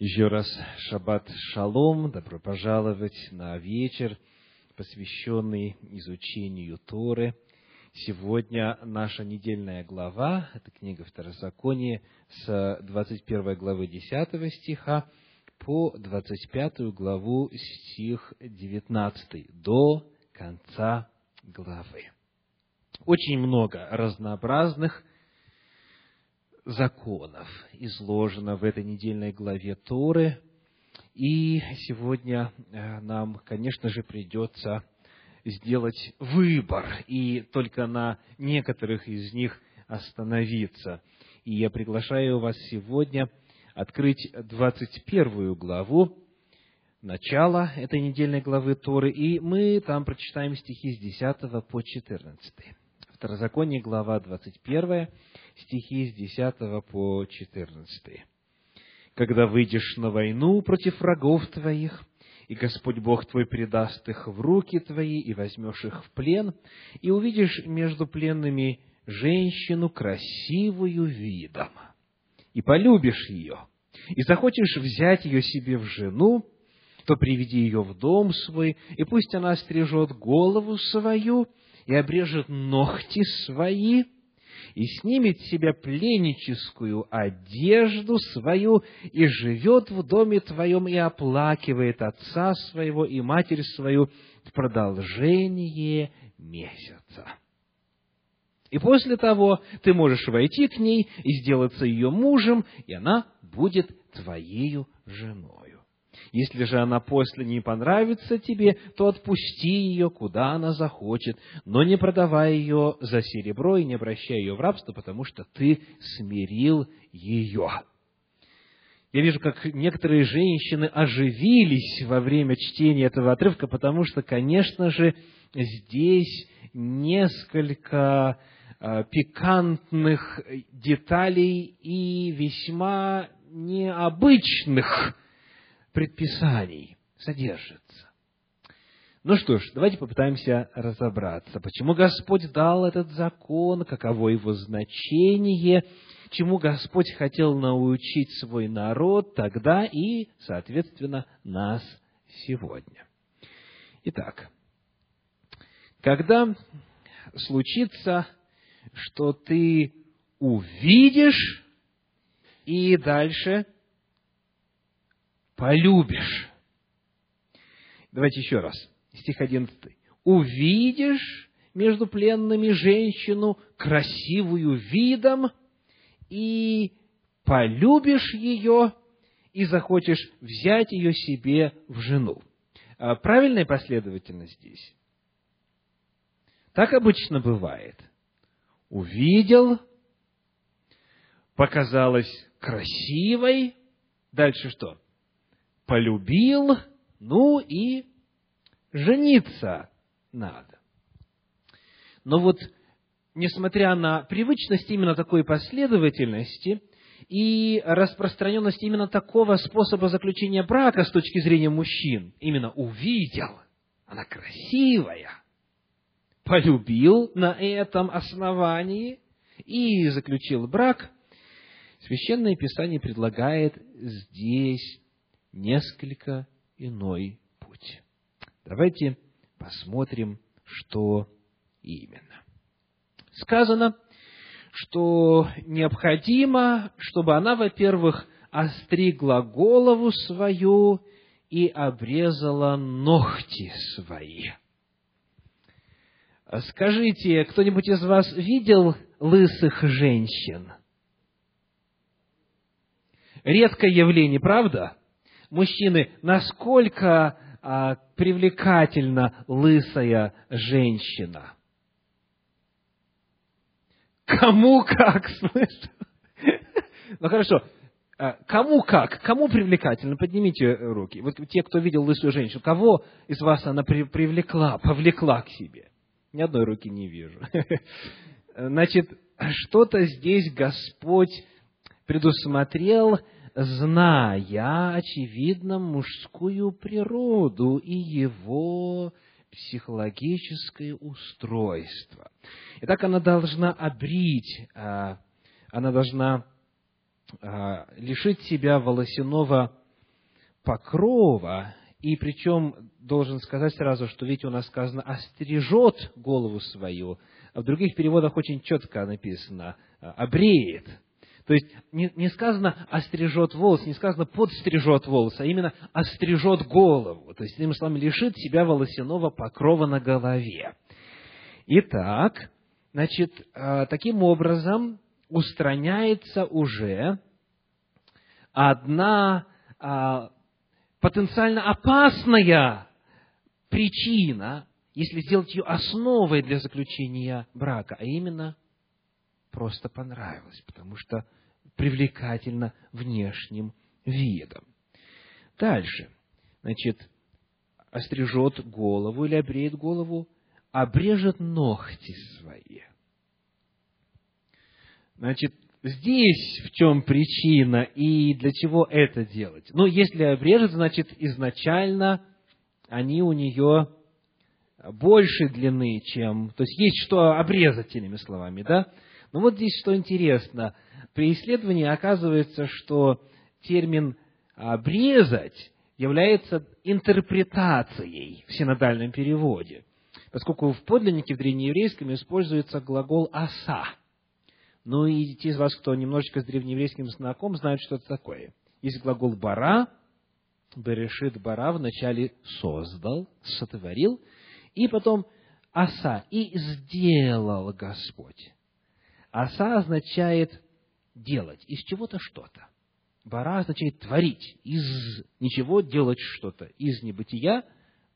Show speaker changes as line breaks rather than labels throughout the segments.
Еще раз шаббат шалом, добро пожаловать на вечер, посвященный изучению Торы. Сегодня наша недельная глава, это книга Второзакония, с 21 главы 10 стиха по 25 главу стих 19, до конца главы. Очень много разнообразных законов изложено в этой недельной главе Торы. И сегодня э, нам, конечно же, придется сделать выбор и только на некоторых из них остановиться. И я приглашаю вас сегодня открыть 21 главу, начало этой недельной главы Торы, и мы там прочитаем стихи с 10 по 14. Второзаконие, глава 21, стихи с 10 по 14. «Когда выйдешь на войну против врагов твоих, и Господь Бог твой предаст их в руки твои, и возьмешь их в плен, и увидишь между пленными женщину красивую видом, и полюбишь ее, и захочешь взять ее себе в жену, то приведи ее в дом свой, и пусть она стрижет голову свою и обрежет ногти свои, и снимет с себя пленническую одежду свою, и живет в доме твоем, и оплакивает отца своего и матерь свою в продолжение месяца. И после того ты можешь войти к ней и сделаться ее мужем, и она будет твоею женой. Если же она после не понравится тебе, то отпусти ее, куда она захочет, но не продавай ее за серебро и не обращай ее в рабство, потому что ты смирил ее. Я вижу, как некоторые женщины оживились во время чтения этого отрывка, потому что, конечно же, здесь несколько э, пикантных деталей и весьма необычных предписаний содержится. Ну что ж, давайте попытаемся разобраться, почему Господь дал этот закон, каково его значение, чему Господь хотел научить свой народ тогда и, соответственно, нас сегодня. Итак, когда случится, что ты увидишь и дальше – полюбишь. Давайте еще раз. Стих 11. Увидишь между пленными женщину, красивую видом, и полюбишь ее, и захочешь взять ее себе в жену. А правильная последовательность здесь? Так обычно бывает. Увидел, показалась красивой, дальше что? Полюбил, ну и жениться надо. Но вот, несмотря на привычность именно такой последовательности и распространенность именно такого способа заключения брака с точки зрения мужчин, именно увидел, она красивая, полюбил на этом основании и заключил брак, Священное Писание предлагает здесь несколько иной путь. Давайте посмотрим, что именно. Сказано, что необходимо, чтобы она, во-первых, остригла голову свою и обрезала ногти свои. Скажите, кто-нибудь из вас видел лысых женщин? Редкое явление, правда? Мужчины, насколько а, привлекательна лысая женщина? Кому как, слышь? Ну хорошо, а, кому как, кому привлекательно? Поднимите руки. Вот те, кто видел лысую женщину, кого из вас она привлекла, повлекла к себе? Ни одной руки не вижу. Значит, что-то здесь Господь предусмотрел, зная, очевидно, мужскую природу и его психологическое устройство. Итак, она должна обрить, а, она должна а, лишить себя волосяного покрова, и причем должен сказать сразу, что ведь у нас сказано «острижет голову свою», а в других переводах очень четко написано «обреет». То есть не, не сказано «острижет волос», не сказано «подстрижет волос», а именно «острижет голову». То есть, иными словами, лишит себя волосяного покрова на голове. Итак, значит, а, таким образом устраняется уже одна а, потенциально опасная причина, если сделать ее основой для заключения брака, а именно просто понравилось, потому что привлекательно внешним видом. Дальше. Значит, острижет голову или обреет голову, обрежет ногти свои. Значит, здесь в чем причина и для чего это делать? Ну, если обрежет, значит, изначально они у нее больше длины, чем... То есть, есть что обрезать, иными словами, да? Но вот здесь что интересно. При исследовании оказывается, что термин «обрезать» является интерпретацией в синодальном переводе, поскольку в подлиннике в древнееврейском используется глагол «оса». Ну и те из вас, кто немножечко с древнееврейским знаком, знают, что это такое. Есть глагол «бара», «берешит бара» вначале «создал», «сотворил», и потом «оса» и «сделал Господь». Аса означает делать из чего-то что-то. Бара означает творить, из ничего делать что-то, из небытия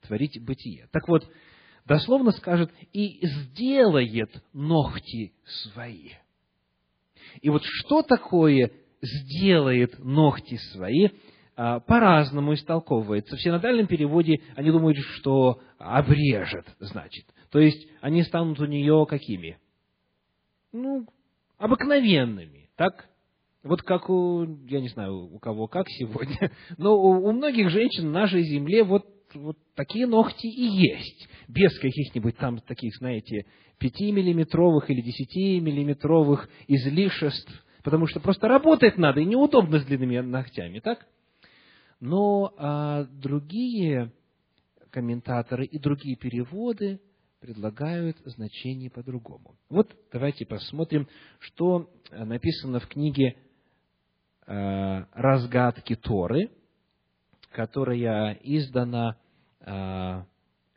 творить бытие. Так вот, дословно скажет, и сделает ногти свои. И вот что такое сделает ногти свои, а, по-разному истолковывается. В синодальном переводе они думают, что обрежет, значит. То есть, они станут у нее какими? ну, обыкновенными, так? Вот как у, я не знаю, у кого как сегодня, но у, у многих женщин на нашей земле вот, вот такие ногти и есть, без каких-нибудь там таких, знаете, пятимиллиметровых или десятимиллиметровых излишеств, потому что просто работать надо, и неудобно с длинными ногтями, так? Но а, другие комментаторы и другие переводы – предлагают значение по-другому. Вот давайте посмотрим, что написано в книге э, «Разгадки Торы», которая издана э,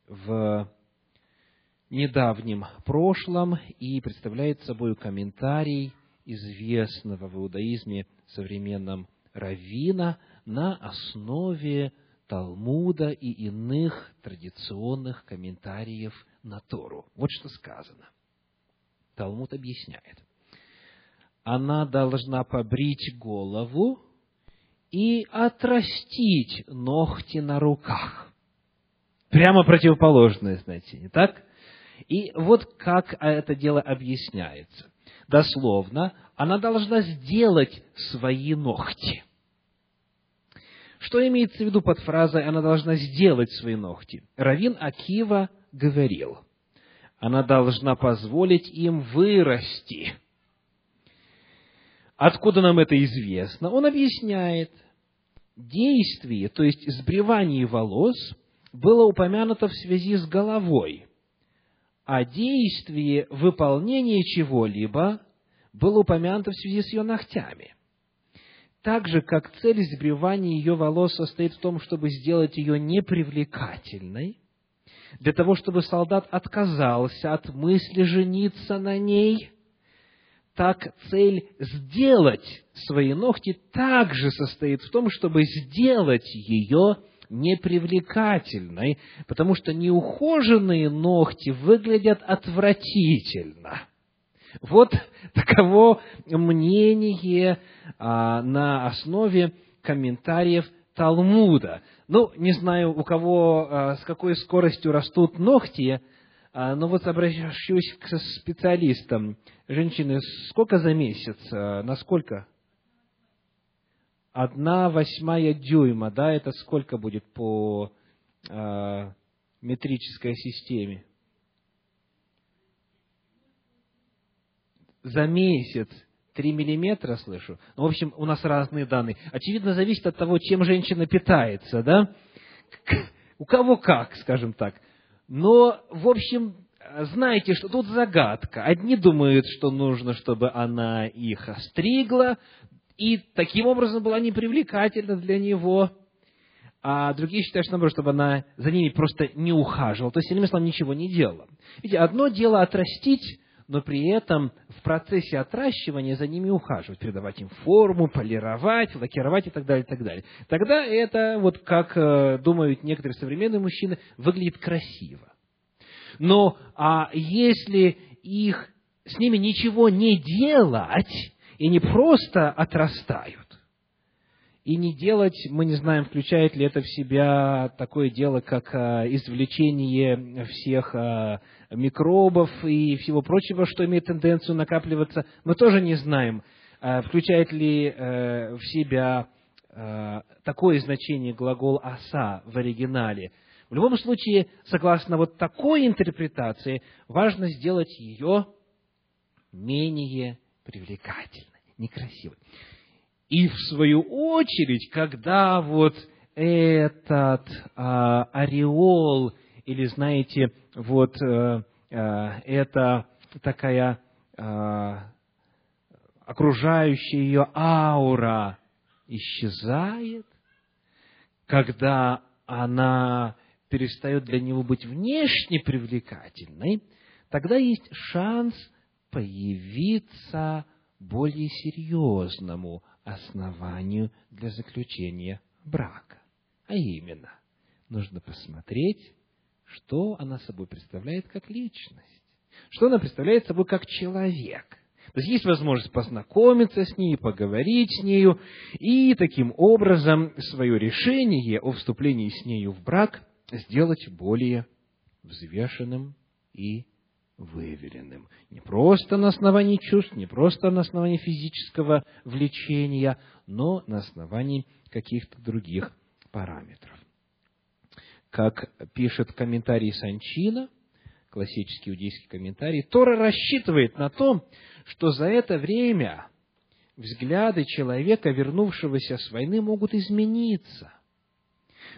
в недавнем прошлом и представляет собой комментарий известного в иудаизме современном раввина на основе Талмуда и иных традиционных комментариев на Тору. Вот что сказано. Талмуд объясняет. Она должна побрить голову и отрастить ногти на руках. Прямо противоположное значение, так? И вот как это дело объясняется. Дословно, она должна сделать свои ногти. Что имеется в виду под фразой «она должна сделать свои ногти»? Равин Акива говорил, она должна позволить им вырасти. Откуда нам это известно? Он объясняет, действие, то есть сбривание волос, было упомянуто в связи с головой, а действие выполнения чего-либо было упомянуто в связи с ее ногтями. Так же, как цель сбривания ее волос состоит в том, чтобы сделать ее непривлекательной, для того, чтобы солдат отказался от мысли жениться на ней, так цель сделать свои ногти также состоит в том, чтобы сделать ее непривлекательной, потому что неухоженные ногти выглядят отвратительно. Вот таково мнение а, на основе комментариев Талмуда. Ну, не знаю, у кого а, с какой скоростью растут ногти, а, но вот обращусь к специалистам. Женщины, сколько за месяц? А, насколько? Одна восьмая дюйма, да, это сколько будет по а, метрической системе? За месяц 3 миллиметра слышу. Ну, в общем, у нас разные данные. Очевидно, зависит от того, чем женщина питается, да? У кого как, скажем так. Но, в общем, знаете, что тут загадка. Одни думают, что нужно, чтобы она их остригла, и таким образом была непривлекательна для него. А другие считают, что, наоборот, чтобы она за ними просто не ухаживала. То есть, иными словами, ничего не делала. Видите, одно дело отрастить но при этом в процессе отращивания за ними ухаживать, придавать им форму, полировать, лакировать и так далее, и так далее. Тогда это, вот как э, думают некоторые современные мужчины, выглядит красиво. Но а если их, с ними ничего не делать, и не просто отрастают, и не делать, мы не знаем, включает ли это в себя такое дело, как а, извлечение всех а, микробов и всего прочего, что имеет тенденцию накапливаться, мы тоже не знаем, а, включает ли э, в себя такое значение глагол «оса» в оригинале. В любом случае, согласно вот такой интерпретации, важно сделать ее менее привлекательной, некрасивой. И в свою очередь, когда вот этот а, ореол, или знаете, вот а, а, это такая а, окружающая ее аура исчезает, когда она перестает для него быть внешне привлекательной, тогда есть шанс появиться более серьезному основанию для заключения брака. А именно, нужно посмотреть, что она собой представляет как личность, что она представляет собой как человек. То есть есть возможность познакомиться с ней, поговорить с нею, и таким образом свое решение о вступлении с нею в брак сделать более взвешенным и выверенным. Не просто на основании чувств, не просто на основании физического влечения, но на основании каких-то других параметров. Как пишет комментарий Санчина, классический иудейский комментарий, Тора рассчитывает на то, что за это время взгляды человека, вернувшегося с войны, могут измениться.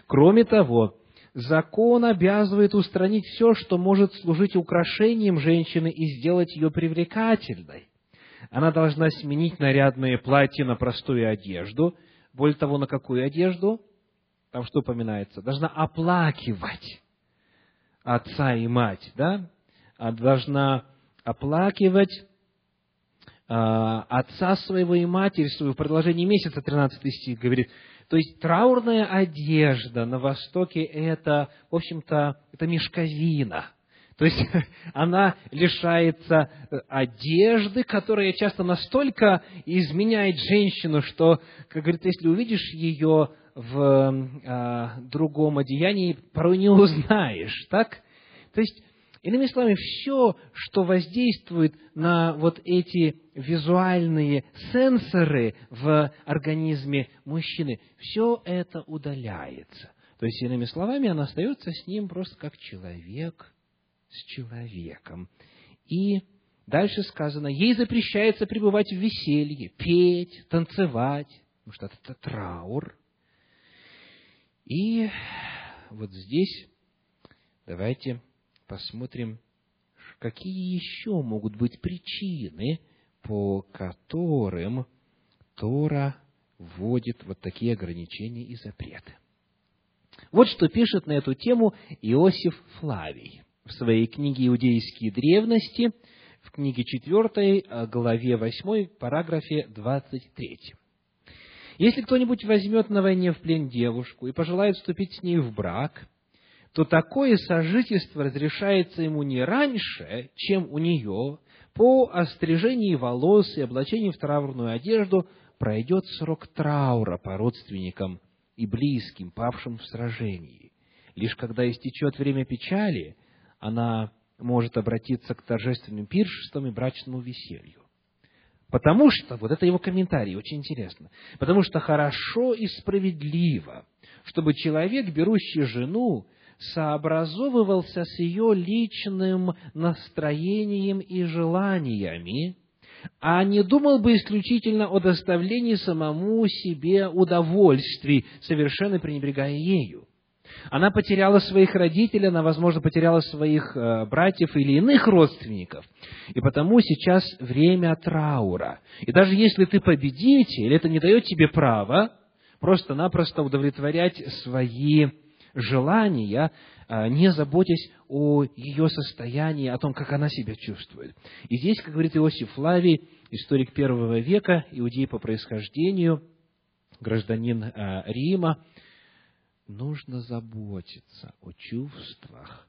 Кроме того, закон обязывает устранить все, что может служить украшением женщины и сделать ее привлекательной. Она должна сменить нарядное платье на простую одежду. Более того, на какую одежду? Там что упоминается? Должна оплакивать отца и мать, да? А должна оплакивать а, отца своего и матери свою в продолжении месяца, 13 стих говорит, то есть траурная одежда на Востоке это, в общем-то, это мешковина. То есть она лишается э, одежды, которая часто настолько изменяет женщину, что, как говорится, если увидишь ее в э, другом одеянии, порой не узнаешь, так? То есть Иными словами, все, что воздействует на вот эти визуальные сенсоры в организме мужчины, все это удаляется. То есть, иными словами, она остается с ним просто как человек с человеком. И дальше сказано, ей запрещается пребывать в веселье, петь, танцевать, потому что это траур. И вот здесь давайте посмотрим, какие еще могут быть причины, по которым Тора вводит вот такие ограничения и запреты. Вот что пишет на эту тему Иосиф Флавий в своей книге «Иудейские древности», в книге 4, главе 8, параграфе 23. Если кто-нибудь возьмет на войне в плен девушку и пожелает вступить с ней в брак – то такое сожительство разрешается ему не раньше, чем у нее, по острижении волос и облачении в траурную одежду пройдет срок траура по родственникам и близким, павшим в сражении. Лишь когда истечет время печали, она может обратиться к торжественным пиршествам и брачному веселью. Потому что, вот это его комментарий, очень интересно, потому что хорошо и справедливо, чтобы человек, берущий жену, сообразовывался с ее личным настроением и желаниями, а не думал бы исключительно о доставлении самому себе удовольствий, совершенно пренебрегая ею. Она потеряла своих родителей, она, возможно, потеряла своих э, братьев или иных родственников. И потому сейчас время траура. И даже если ты победитель, это не дает тебе права просто-напросто удовлетворять свои желания, а, не заботясь о ее состоянии, о том, как она себя чувствует. И здесь, как говорит Иосиф Флавий, историк первого века, иудей по происхождению, гражданин а, Рима, нужно заботиться о чувствах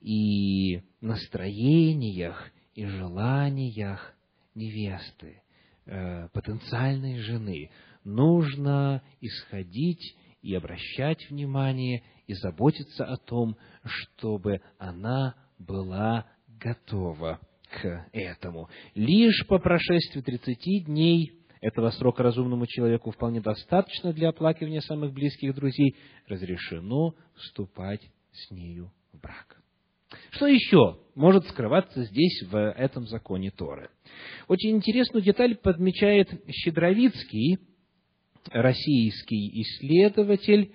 и настроениях и желаниях невесты, э, потенциальной жены. Нужно исходить и обращать внимание и заботиться о том, чтобы она была готова к этому. Лишь по прошествии 30 дней этого срока разумному человеку вполне достаточно для оплакивания самых близких друзей, разрешено вступать с нею в брак. Что еще может скрываться здесь, в этом законе Торы? Очень интересную деталь подмечает Щедровицкий, российский исследователь,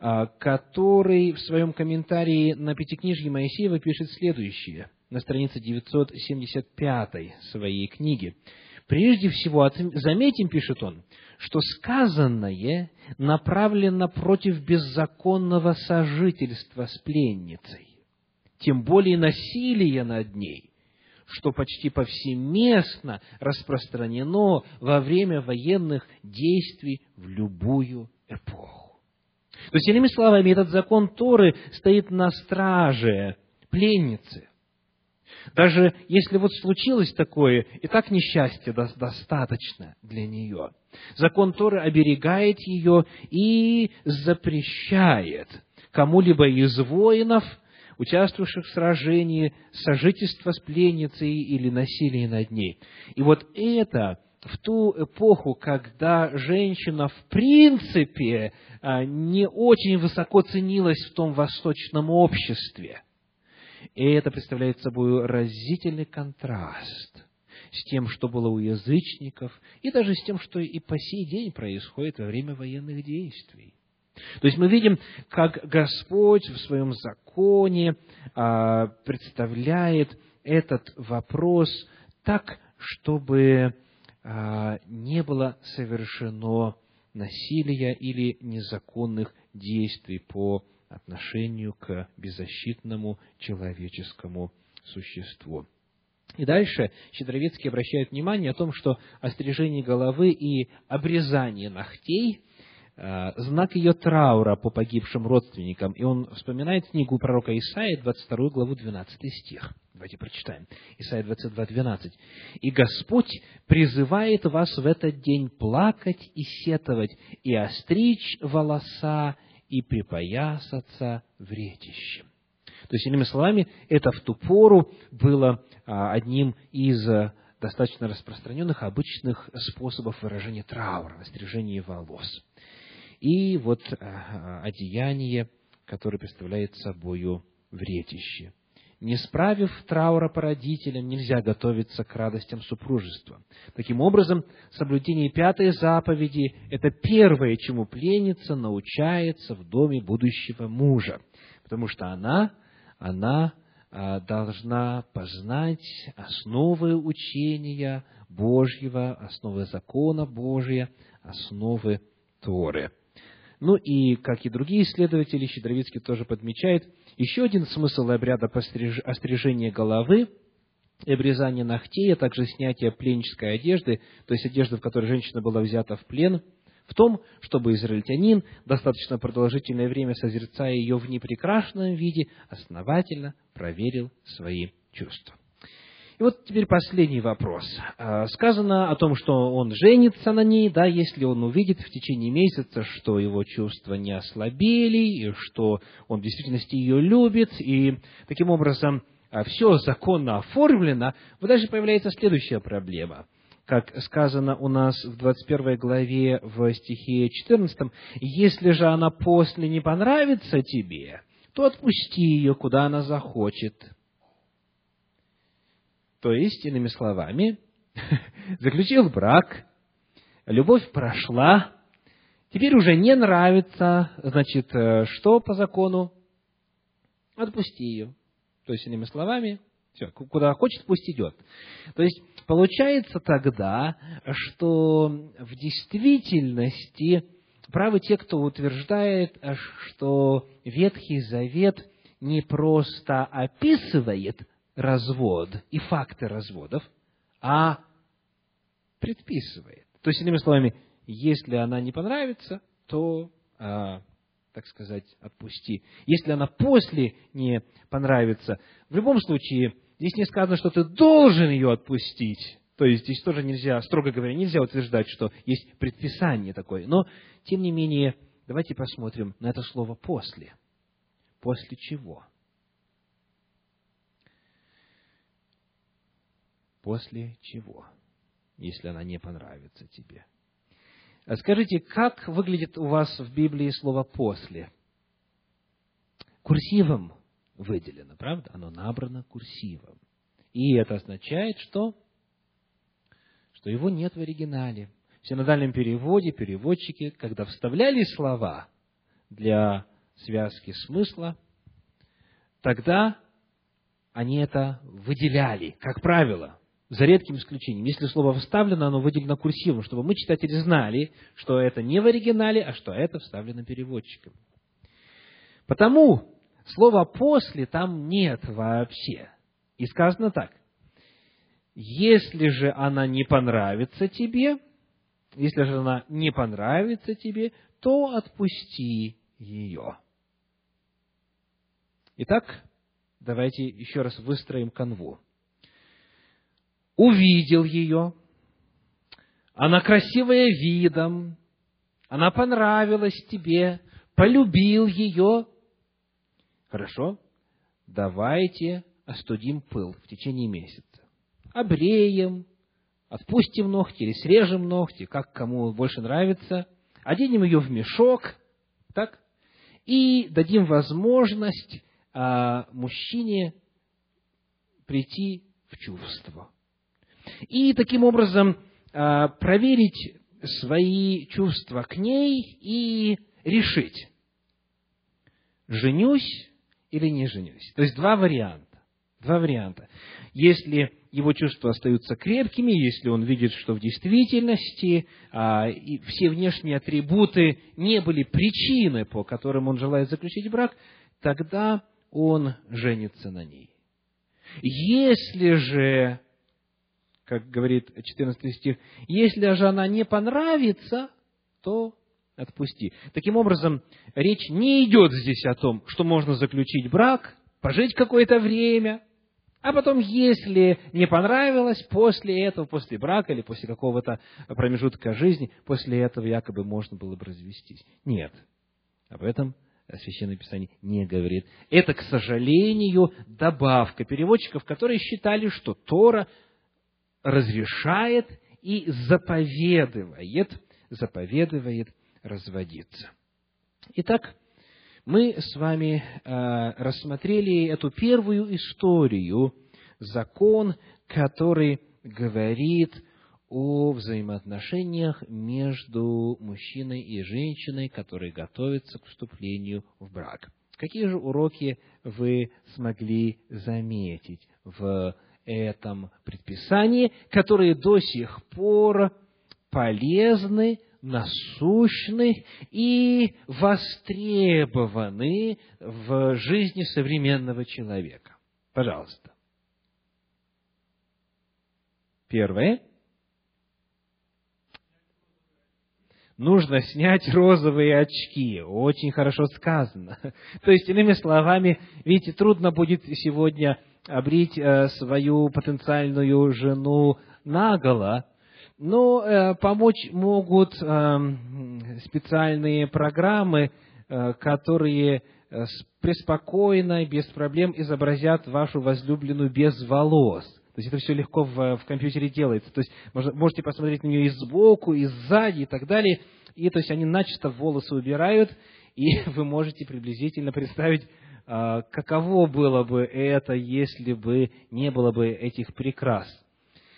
а, который в своем комментарии на Пятикнижье Моисеева пишет следующее, на странице 975 своей книги. Прежде всего, заметим, пишет он, что сказанное направлено против беззаконного сожительства с пленницей, тем более насилия над ней, что почти повсеместно распространено во время военных действий в любую эпоху. То есть, иными словами, этот закон Торы стоит на страже пленницы. Даже если вот случилось такое, и так несчастье достаточно для нее. Закон Торы оберегает ее и запрещает кому-либо из воинов – участвовавших в сражении, сожительство с пленницей или насилие над ней. И вот это в ту эпоху, когда женщина в принципе а, не очень высоко ценилась в том восточном обществе. И это представляет собой разительный контраст с тем, что было у язычников, и даже с тем, что и по сей день происходит во время военных действий. То есть мы видим, как Господь в своем законе а, представляет этот вопрос так, чтобы а, не было совершено насилия или незаконных действий по отношению к беззащитному человеческому существу. И дальше Щедровецкий обращает внимание о том, что острижение головы и обрезание ногтей – знак ее траура по погибшим родственникам. И он вспоминает книгу пророка Исаия, 22 главу, 12 стих. Давайте прочитаем. Исаия 22, 12. «И Господь призывает вас в этот день плакать и сетовать, и остричь волоса, и припоясаться вретищем». То есть, иными словами, это в ту пору было а, одним из а, достаточно распространенных обычных способов выражения траура, настрижения волос и вот э, одеяние, которое представляет собою вретище. Не справив траура по родителям, нельзя готовиться к радостям супружества. Таким образом, соблюдение пятой заповеди – это первое, чему пленница научается в доме будущего мужа. Потому что она, она э, должна познать основы учения Божьего, основы закона Божия, основы Торы – ну и, как и другие исследователи, Щедровицкий тоже подмечает, еще один смысл обряда острижения головы и обрезания ногтей, а также снятия пленнической одежды, то есть одежды, в которой женщина была взята в плен, в том, чтобы израильтянин, достаточно продолжительное время созерцая ее в непрекрашенном виде, основательно проверил свои чувства. И вот теперь последний вопрос. А, сказано о том, что он женится на ней, да, если он увидит в течение месяца, что его чувства не ослабели, и что он в действительности ее любит, и таким образом а, все законно оформлено, вот дальше появляется следующая проблема как сказано у нас в 21 главе в стихе 14, «Если же она после не понравится тебе, то отпусти ее, куда она захочет, то есть, иными словами, заключил брак, любовь прошла, теперь уже не нравится, значит, э, что по закону? Отпусти ее. То есть, иными словами, все, куда хочет, пусть идет. То есть, получается тогда, что в действительности правы те, кто утверждает, что Ветхий Завет не просто описывает развод и факты разводов, а предписывает. То есть, иными словами, если она не понравится, то, а, так сказать, отпусти. Если она после не понравится, в любом случае, здесь не сказано, что ты должен ее отпустить. То есть здесь тоже нельзя, строго говоря, нельзя утверждать, что есть предписание такое. Но, тем не менее, давайте посмотрим на это слово «после». После чего? После чего? Если она не понравится тебе. А скажите, как выглядит у вас в Библии слово «после»? Курсивом выделено, правда? Оно набрано курсивом. И это означает, что что его нет в оригинале. В синодальном переводе переводчики, когда вставляли слова для связки смысла, тогда они это выделяли, как правило, за редким исключением. Если слово вставлено, оно выделено курсивом, чтобы мы, читатели, знали, что это не в оригинале, а что это вставлено переводчиком. Потому слова «после» там нет вообще. И сказано так. Если же она не понравится тебе, если же она не понравится тебе, то отпусти ее. Итак, давайте еще раз выстроим канву. Увидел ее, она красивая видом, она понравилась тебе, полюбил ее. Хорошо, давайте остудим пыл в течение месяца. Обреем, отпустим ногти или срежем ногти, как кому больше нравится, оденем ее в мешок, так, и дадим возможность а, мужчине прийти в чувство. И таким образом а, проверить свои чувства к ней и решить, женюсь или не женюсь. То есть два варианта. Два варианта. Если его чувства остаются крепкими, если он видит, что в действительности а, и все внешние атрибуты не были причиной, по которым он желает заключить брак, тогда он женится на ней. Если же, как говорит 14 стих, если же она не понравится, то отпусти. Таким образом, речь не идет здесь о том, что можно заключить брак, пожить какое-то время – а потом, если не понравилось, после этого, после брака или после какого-то промежутка жизни, после этого якобы можно было бы развестись. Нет. Об этом Священное Писание не говорит. Это, к сожалению, добавка переводчиков, которые считали, что Тора разрешает и заповедывает, заповедывает разводиться. Итак, мы с вами э, рассмотрели эту первую историю, закон, который говорит о взаимоотношениях между мужчиной и женщиной, которые готовятся к вступлению в брак. Какие же уроки вы смогли заметить в этом предписании, которые до сих пор полезны насущны и востребованы в жизни современного человека. Пожалуйста. Первое. Нужно снять розовые очки. Очень хорошо сказано. То есть, иными словами, видите, трудно будет сегодня обрить э, свою потенциальную жену наголо, но э, помочь могут э, специальные программы, которые преспокойно, без проблем изобразят вашу возлюбленную без волос. То есть это все легко в, в компьютере делается. То есть можете посмотреть на нее и сбоку, и сзади, и так далее. И то есть они начисто волосы убирают, и вы можете приблизительно представить, каково было бы это, если бы не было бы этих прикрас.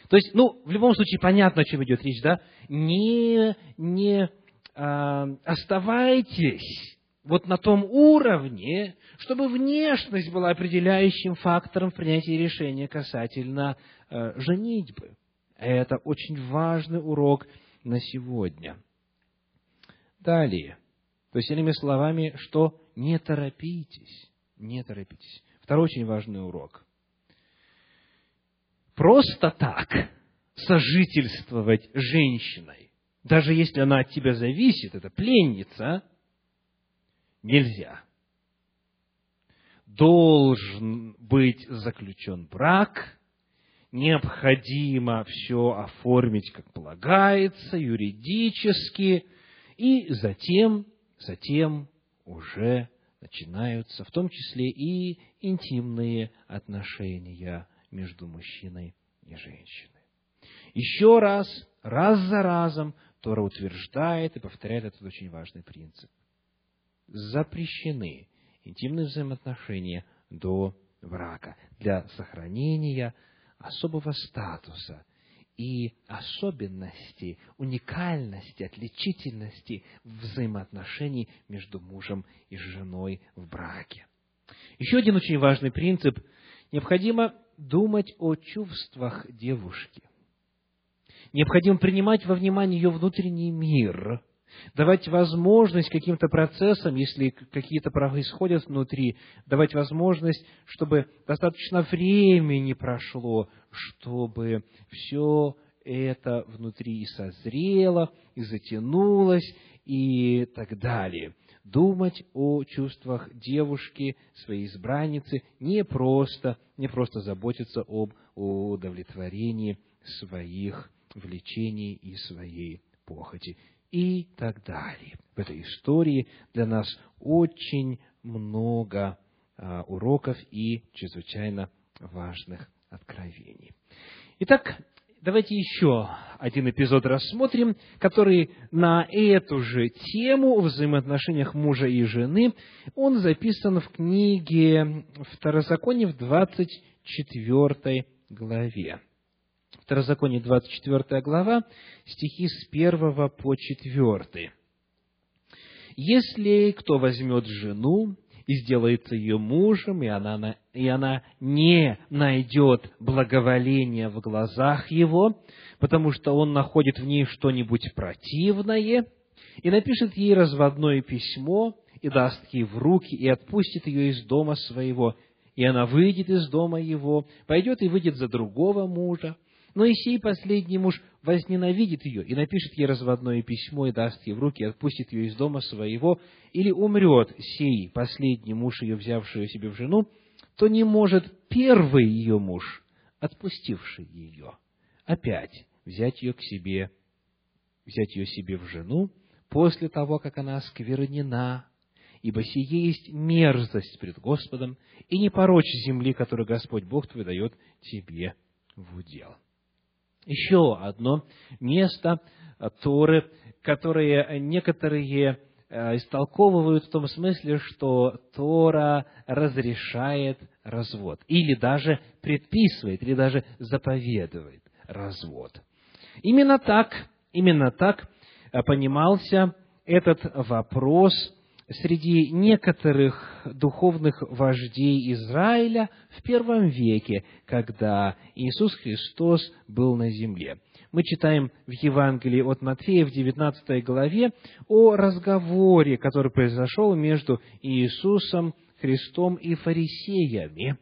То есть, ну, в любом случае, понятно, о чем идет речь, да? Не, не а, оставайтесь вот на том уровне, чтобы внешность была определяющим фактором в принятии решения касательно а, женитьбы. Это очень важный урок на сегодня. Далее. То есть, иными словами, что не торопитесь, не торопитесь. Второй очень важный урок. Просто так сожительствовать женщиной, даже если она от тебя зависит, это пленница, нельзя. Должен быть заключен брак, необходимо все оформить как полагается, юридически, и затем, затем уже начинаются в том числе и интимные отношения между мужчиной и женщиной. Еще раз, раз за разом, Тора утверждает и повторяет этот очень важный принцип. Запрещены интимные взаимоотношения до брака для сохранения особого статуса и особенности, уникальности, отличительности взаимоотношений между мужем и женой в браке. Еще один очень важный принцип. Необходимо думать о чувствах девушки. Необходимо принимать во внимание ее внутренний мир, давать возможность каким-то процессам, если какие-то происходят внутри, давать возможность, чтобы достаточно времени прошло, чтобы все это внутри и созрело, и затянулось, и так далее. Думать о чувствах девушки, своей избранницы, не просто, не просто заботиться об удовлетворении своих влечений и своей похоти и так далее. В этой истории для нас очень много а, уроков и чрезвычайно важных откровений. Итак, давайте еще один эпизод рассмотрим, который на эту же тему в взаимоотношениях мужа и жены, он записан в книге Второзаконие в 24 главе. Второзаконие, 24 глава, стихи с 1 по 4. «Если кто возьмет жену и сделается ее мужем, и она, и она не найдет благоволения в глазах его, потому что он находит в ней что-нибудь противное, и напишет ей разводное письмо, и даст ей в руки, и отпустит ее из дома своего, и она выйдет из дома его, пойдет и выйдет за другого мужа, но и сей последний муж возненавидит ее и напишет ей разводное письмо и даст ей в руки, и отпустит ее из дома своего, или умрет сей последний муж ее, взявший себе в жену, то не может первый ее муж, отпустивший ее, опять взять ее к себе, взять ее себе в жену, после того, как она осквернена, ибо сие есть мерзость пред Господом, и не порочь земли, которую Господь Бог твой дает тебе в удел еще одно место Торы, которое некоторые э, истолковывают в том смысле, что Тора разрешает развод, или даже предписывает, или даже заповедует развод. Именно так, именно так э, понимался этот вопрос среди некоторых духовных вождей Израиля в первом веке, когда Иисус Христос был на земле. Мы читаем в Евангелии от Матфея в 19 главе о разговоре, который произошел между Иисусом Христом и фарисеями.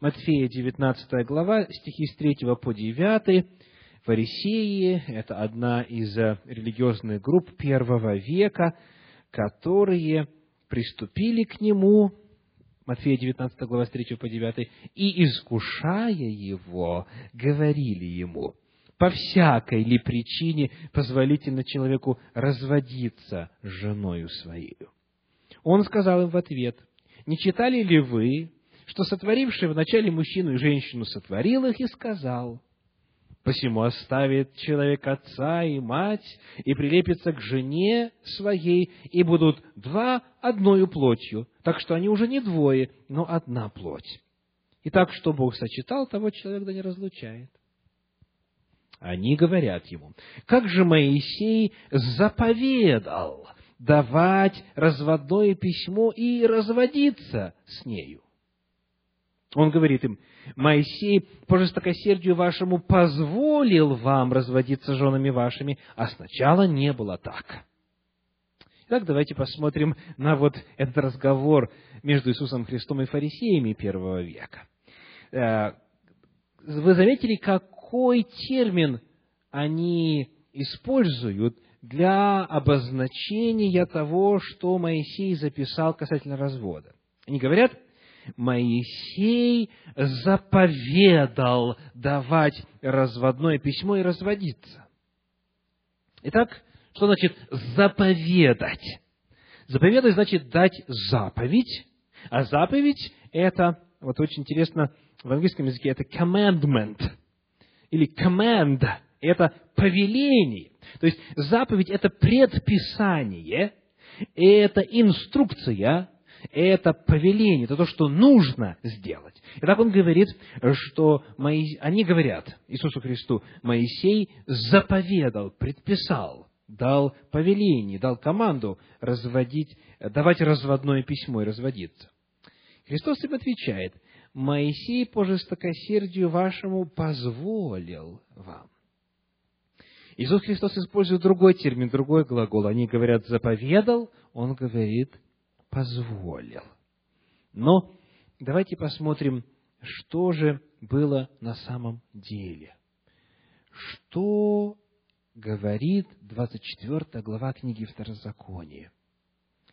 Матфея 19 глава, стихи с 3 по 9. Фарисеи – это одна из религиозных групп первого века – которые приступили к нему, Матфея 19 глава с 3 по 9, и, искушая его, говорили ему, по всякой ли причине позволительно человеку разводиться с женою своей. Он сказал им в ответ, не читали ли вы, что сотворивший вначале мужчину и женщину сотворил их и сказал, Посему оставит человек отца и мать, и прилепится к жене своей, и будут два одною плотью. Так что они уже не двое, но одна плоть. И так, что Бог сочетал, того человек да не разлучает. Они говорят ему, как же Моисей заповедал давать разводное письмо и разводиться с нею? Он говорит им, Моисей по жестокосердию вашему позволил вам разводиться женами вашими, а сначала не было так. Итак, давайте посмотрим на вот этот разговор между Иисусом Христом и фарисеями первого века. Э, вы заметили, какой термин они используют для обозначения того, что Моисей записал касательно развода? Они говорят, Моисей заповедал давать разводное письмо и разводиться. Итак, что значит заповедать? Заповедать значит дать заповедь, а заповедь это, вот очень интересно, в английском языке это commandment, или command, это повеление. То есть заповедь это предписание, это инструкция, это повеление, это то, что нужно сделать. Итак, он говорит, что они говорят Иисусу Христу, Моисей заповедал, предписал, дал повеление, дал команду разводить, давать разводное письмо и разводиться. Христос им отвечает, Моисей по жестокосердию вашему позволил вам. Иисус Христос использует другой термин, другой глагол. Они говорят «заповедал», Он говорит позволил. Но давайте посмотрим, что же было на самом деле. Что говорит 24 глава книги Второзакония?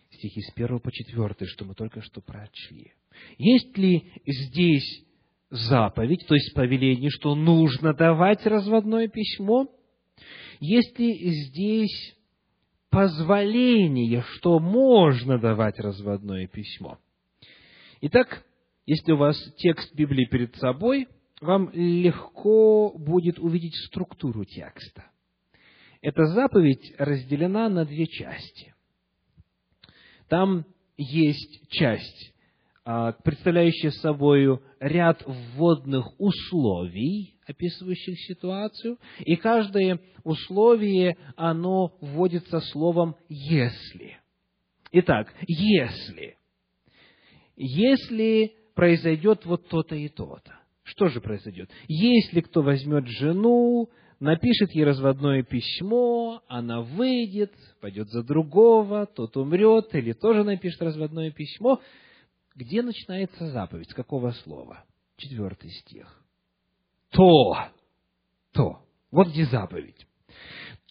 Стихи с 1 по 4, что мы только что прочли. Есть ли здесь заповедь, то есть повеление, что нужно давать разводное письмо? Есть ли здесь позволение, что можно давать разводное письмо. Итак, если у вас текст Библии перед собой, вам легко будет увидеть структуру текста. Эта заповедь разделена на две части. Там есть часть, а, представляющая собой ряд вводных условий, описывающих ситуацию, и каждое условие, оно вводится словом «если». Итак, если. Если произойдет вот то-то и то-то. Что же произойдет? Если кто возьмет жену, напишет ей разводное письмо, она выйдет, пойдет за другого, тот умрет, или тоже напишет разводное письмо, где начинается заповедь? С какого слова? Четвертый стих то, то, вот где заповедь,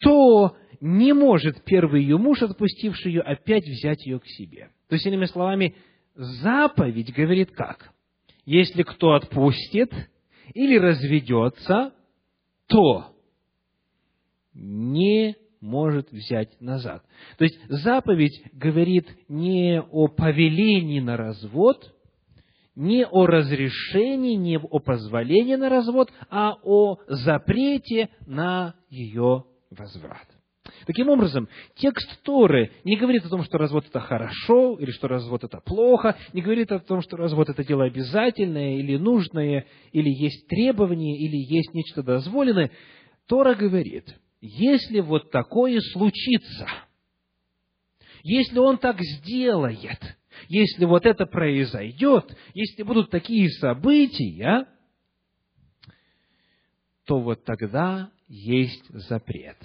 то не может первый ее муж, отпустивший ее, опять взять ее к себе. То есть, иными словами, заповедь говорит как? Если кто отпустит или разведется, то не может взять назад. То есть заповедь говорит не о повелении на развод, не о разрешении, не о позволении на развод, а о запрете на ее возврат. Таким образом, текст Торы не говорит о том, что развод это хорошо, или что развод это плохо, не говорит о том, что развод это дело обязательное, или нужное, или есть требование, или есть нечто дозволенное. Тора говорит, если вот такое случится, если он так сделает, если вот это произойдет, если будут такие события, то вот тогда есть запрет.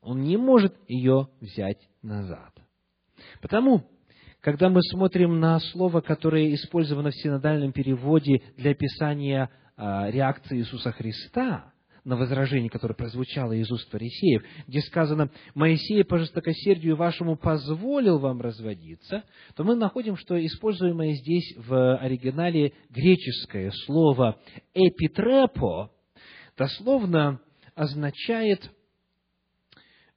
Он не может ее взять назад. Потому, когда мы смотрим на слово, которое использовано в синодальном переводе для описания а, реакции Иисуса Христа, на возражение, которое прозвучало из уст фарисеев, где сказано «Моисей по жестокосердию вашему позволил вам разводиться», то мы находим, что используемое здесь в оригинале греческое слово «эпитрепо» дословно означает,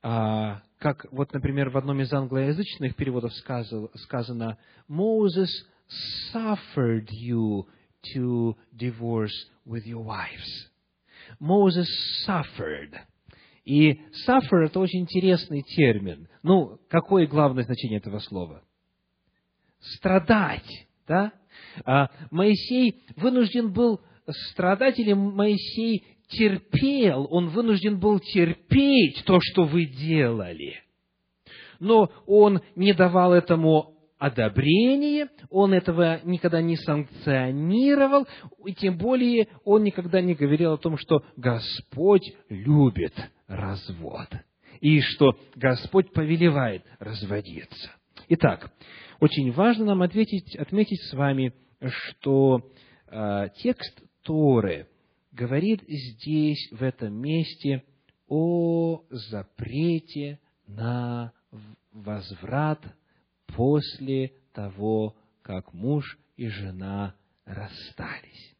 а, как вот, например, в одном из англоязычных переводов сказано «Moses suffered you to divorce with your wives». Moses suffered. И suffer – это очень интересный термин. Ну, какое главное значение этого слова? Страдать, да? А Моисей вынужден был страдать, или Моисей терпел, он вынужден был терпеть то, что вы делали. Но он не давал этому одобрение, он этого никогда не санкционировал, и тем более он никогда не говорил о том, что Господь любит развод, и что Господь повелевает разводиться. Итак, очень важно нам ответить, отметить с вами, что э, текст Торы говорит здесь, в этом месте, о запрете на возврат после того, как муж и жена расстались.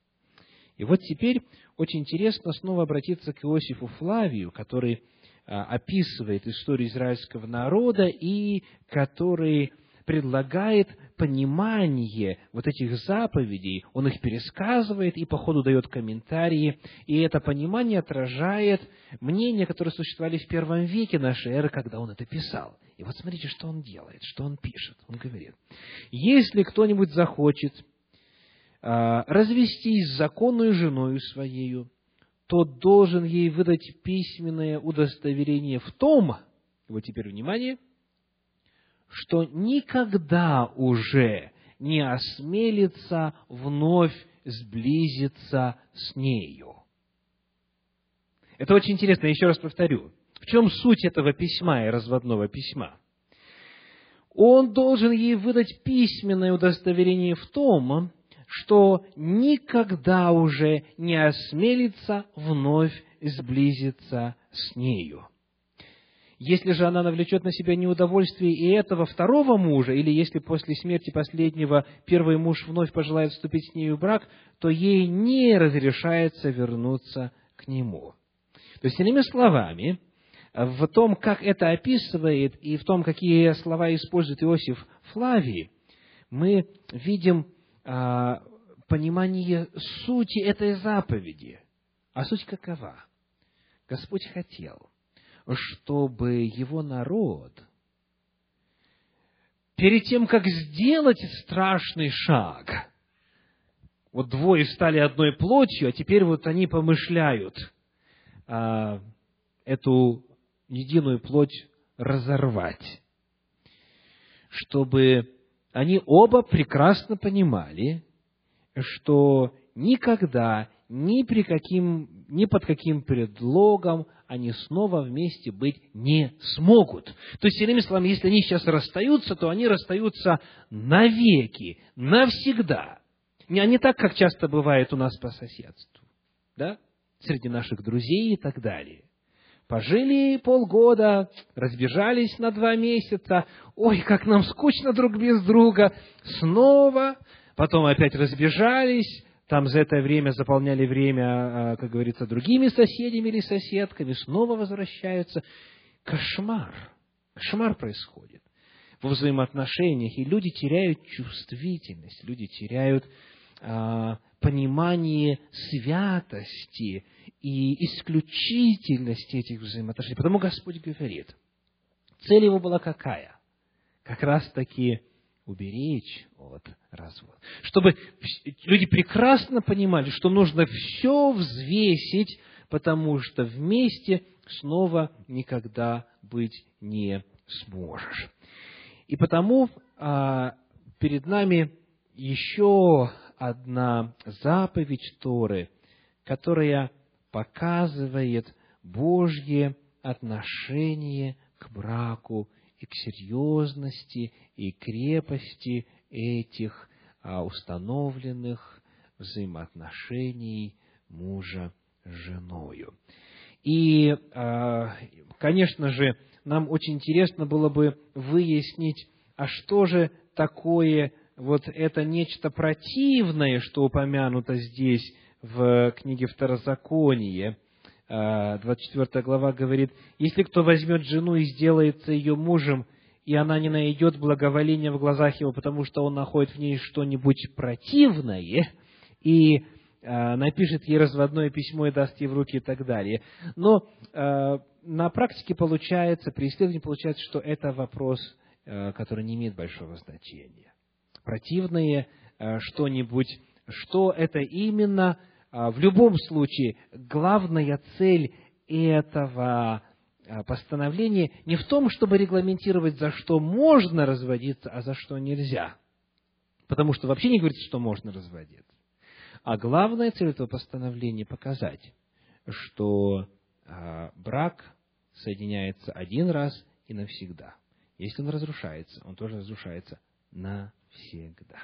И вот теперь очень интересно снова обратиться к Иосифу Флавию, который а, описывает историю израильского народа и который предлагает понимание вот этих заповедей, он их пересказывает и по ходу дает комментарии, и это понимание отражает мнения, которые существовали в первом веке нашей эры, когда он это писал. И вот смотрите, что он делает, что он пишет. Он говорит, если кто-нибудь захочет а, развестись с законной женой своею, то должен ей выдать письменное удостоверение в том, вот теперь внимание, что никогда уже не осмелится вновь сблизиться с нею. Это очень интересно, еще раз повторю. В чем суть этого письма и разводного письма? Он должен ей выдать письменное удостоверение в том, что никогда уже не осмелится вновь сблизиться с нею. Если же она навлечет на себя неудовольствие и этого второго мужа, или если после смерти последнего первый муж вновь пожелает вступить с нею в брак, то ей не разрешается вернуться к нему. То есть, иными словами, в том, как это описывает, и в том, какие слова использует Иосиф Флавий, мы видим а, понимание сути этой заповеди. А суть какова? Господь хотел – чтобы его народ перед тем, как сделать страшный шаг, вот двое стали одной плотью, а теперь вот они помышляют а, эту единую плоть разорвать, чтобы они оба прекрасно понимали, что никогда, ни, при каким, ни под каким предлогом они снова вместе быть не смогут. То есть, иными словами, если они сейчас расстаются, то они расстаются навеки, навсегда. Не, не так, как часто бывает у нас по соседству, да? среди наших друзей и так далее. Пожили полгода, разбежались на два месяца, ой, как нам скучно друг без друга, снова, потом опять разбежались, там за это время заполняли время, а, как говорится, другими соседями или соседками, снова возвращаются. Кошмар. Кошмар происходит во взаимоотношениях, и люди теряют чувствительность, люди теряют а, понимание святости и исключительности этих взаимоотношений. Потому Господь говорит, цель его была какая? Как раз таки уберечь от развода. Чтобы люди прекрасно понимали, что нужно все взвесить, потому что вместе снова никогда быть не сможешь. И потому а, перед нами еще одна заповедь Торы, которая показывает Божье отношение к браку и к серьезности и крепости этих а, установленных взаимоотношений мужа с женою. И, а, конечно же, нам очень интересно было бы выяснить, а что же такое вот это нечто противное, что упомянуто здесь в книге Второзаконие, 24 а, глава говорит, «Если кто возьмет жену и сделается ее мужем, и она не найдет благоволения в глазах его, потому что он находит в ней что-нибудь противное, и э, напишет ей разводное письмо и даст ей в руки и так далее. Но э, на практике получается, при исследовании получается, что это вопрос, э, который не имеет большого значения. Противное э, что-нибудь, что это именно – в любом случае главная цель этого а, постановления не в том, чтобы регламентировать, за что можно разводиться, а за что нельзя. Потому что вообще не говорится, что можно разводиться. А главная цель этого постановления – показать, что а, брак соединяется один раз и навсегда. Если он разрушается, он тоже разрушается навсегда.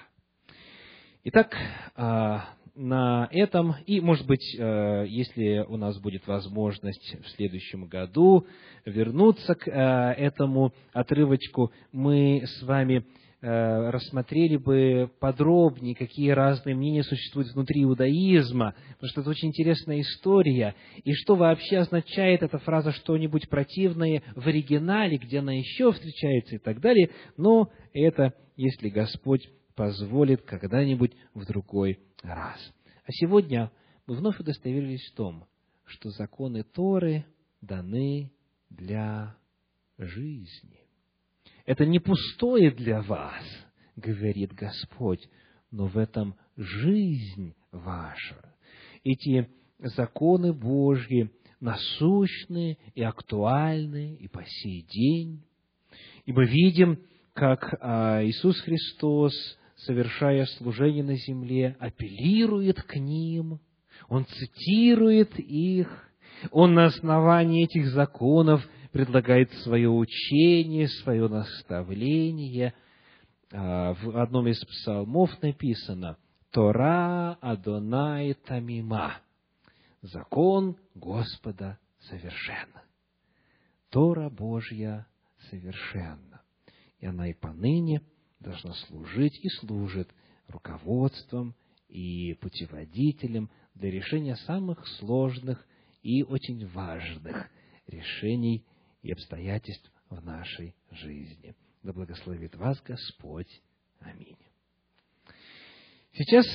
Итак, а, на этом, и, может быть, а, если у нас будет возможность в следующем году вернуться к этому отрывочку, мы с вами Э, рассмотрели бы подробнее, какие разные мнения существуют внутри иудаизма, потому что это очень интересная история, и что вообще означает эта фраза «что-нибудь противное» в оригинале, где она еще встречается и так далее, но это, если Господь позволит, когда-нибудь в другой раз. А сегодня мы вновь удостоверились в том, что законы Торы даны для жизни. Это не пустое для вас, говорит Господь, но в этом жизнь ваша. Эти законы Божьи насущны и актуальны и по сей день. И мы видим, как а, Иисус Христос, совершая служение на земле, апеллирует к ним, Он цитирует их, Он на основании этих законов – предлагает свое учение, свое наставление. А, в одном из псалмов написано «Тора Адонай Тамима» – «Закон Господа совершенна». Тора Божья совершенна, и она и поныне должна служить и служит руководством и путеводителем для решения самых сложных и очень важных решений и обстоятельств в нашей жизни. Да благословит вас Господь. Аминь. Сейчас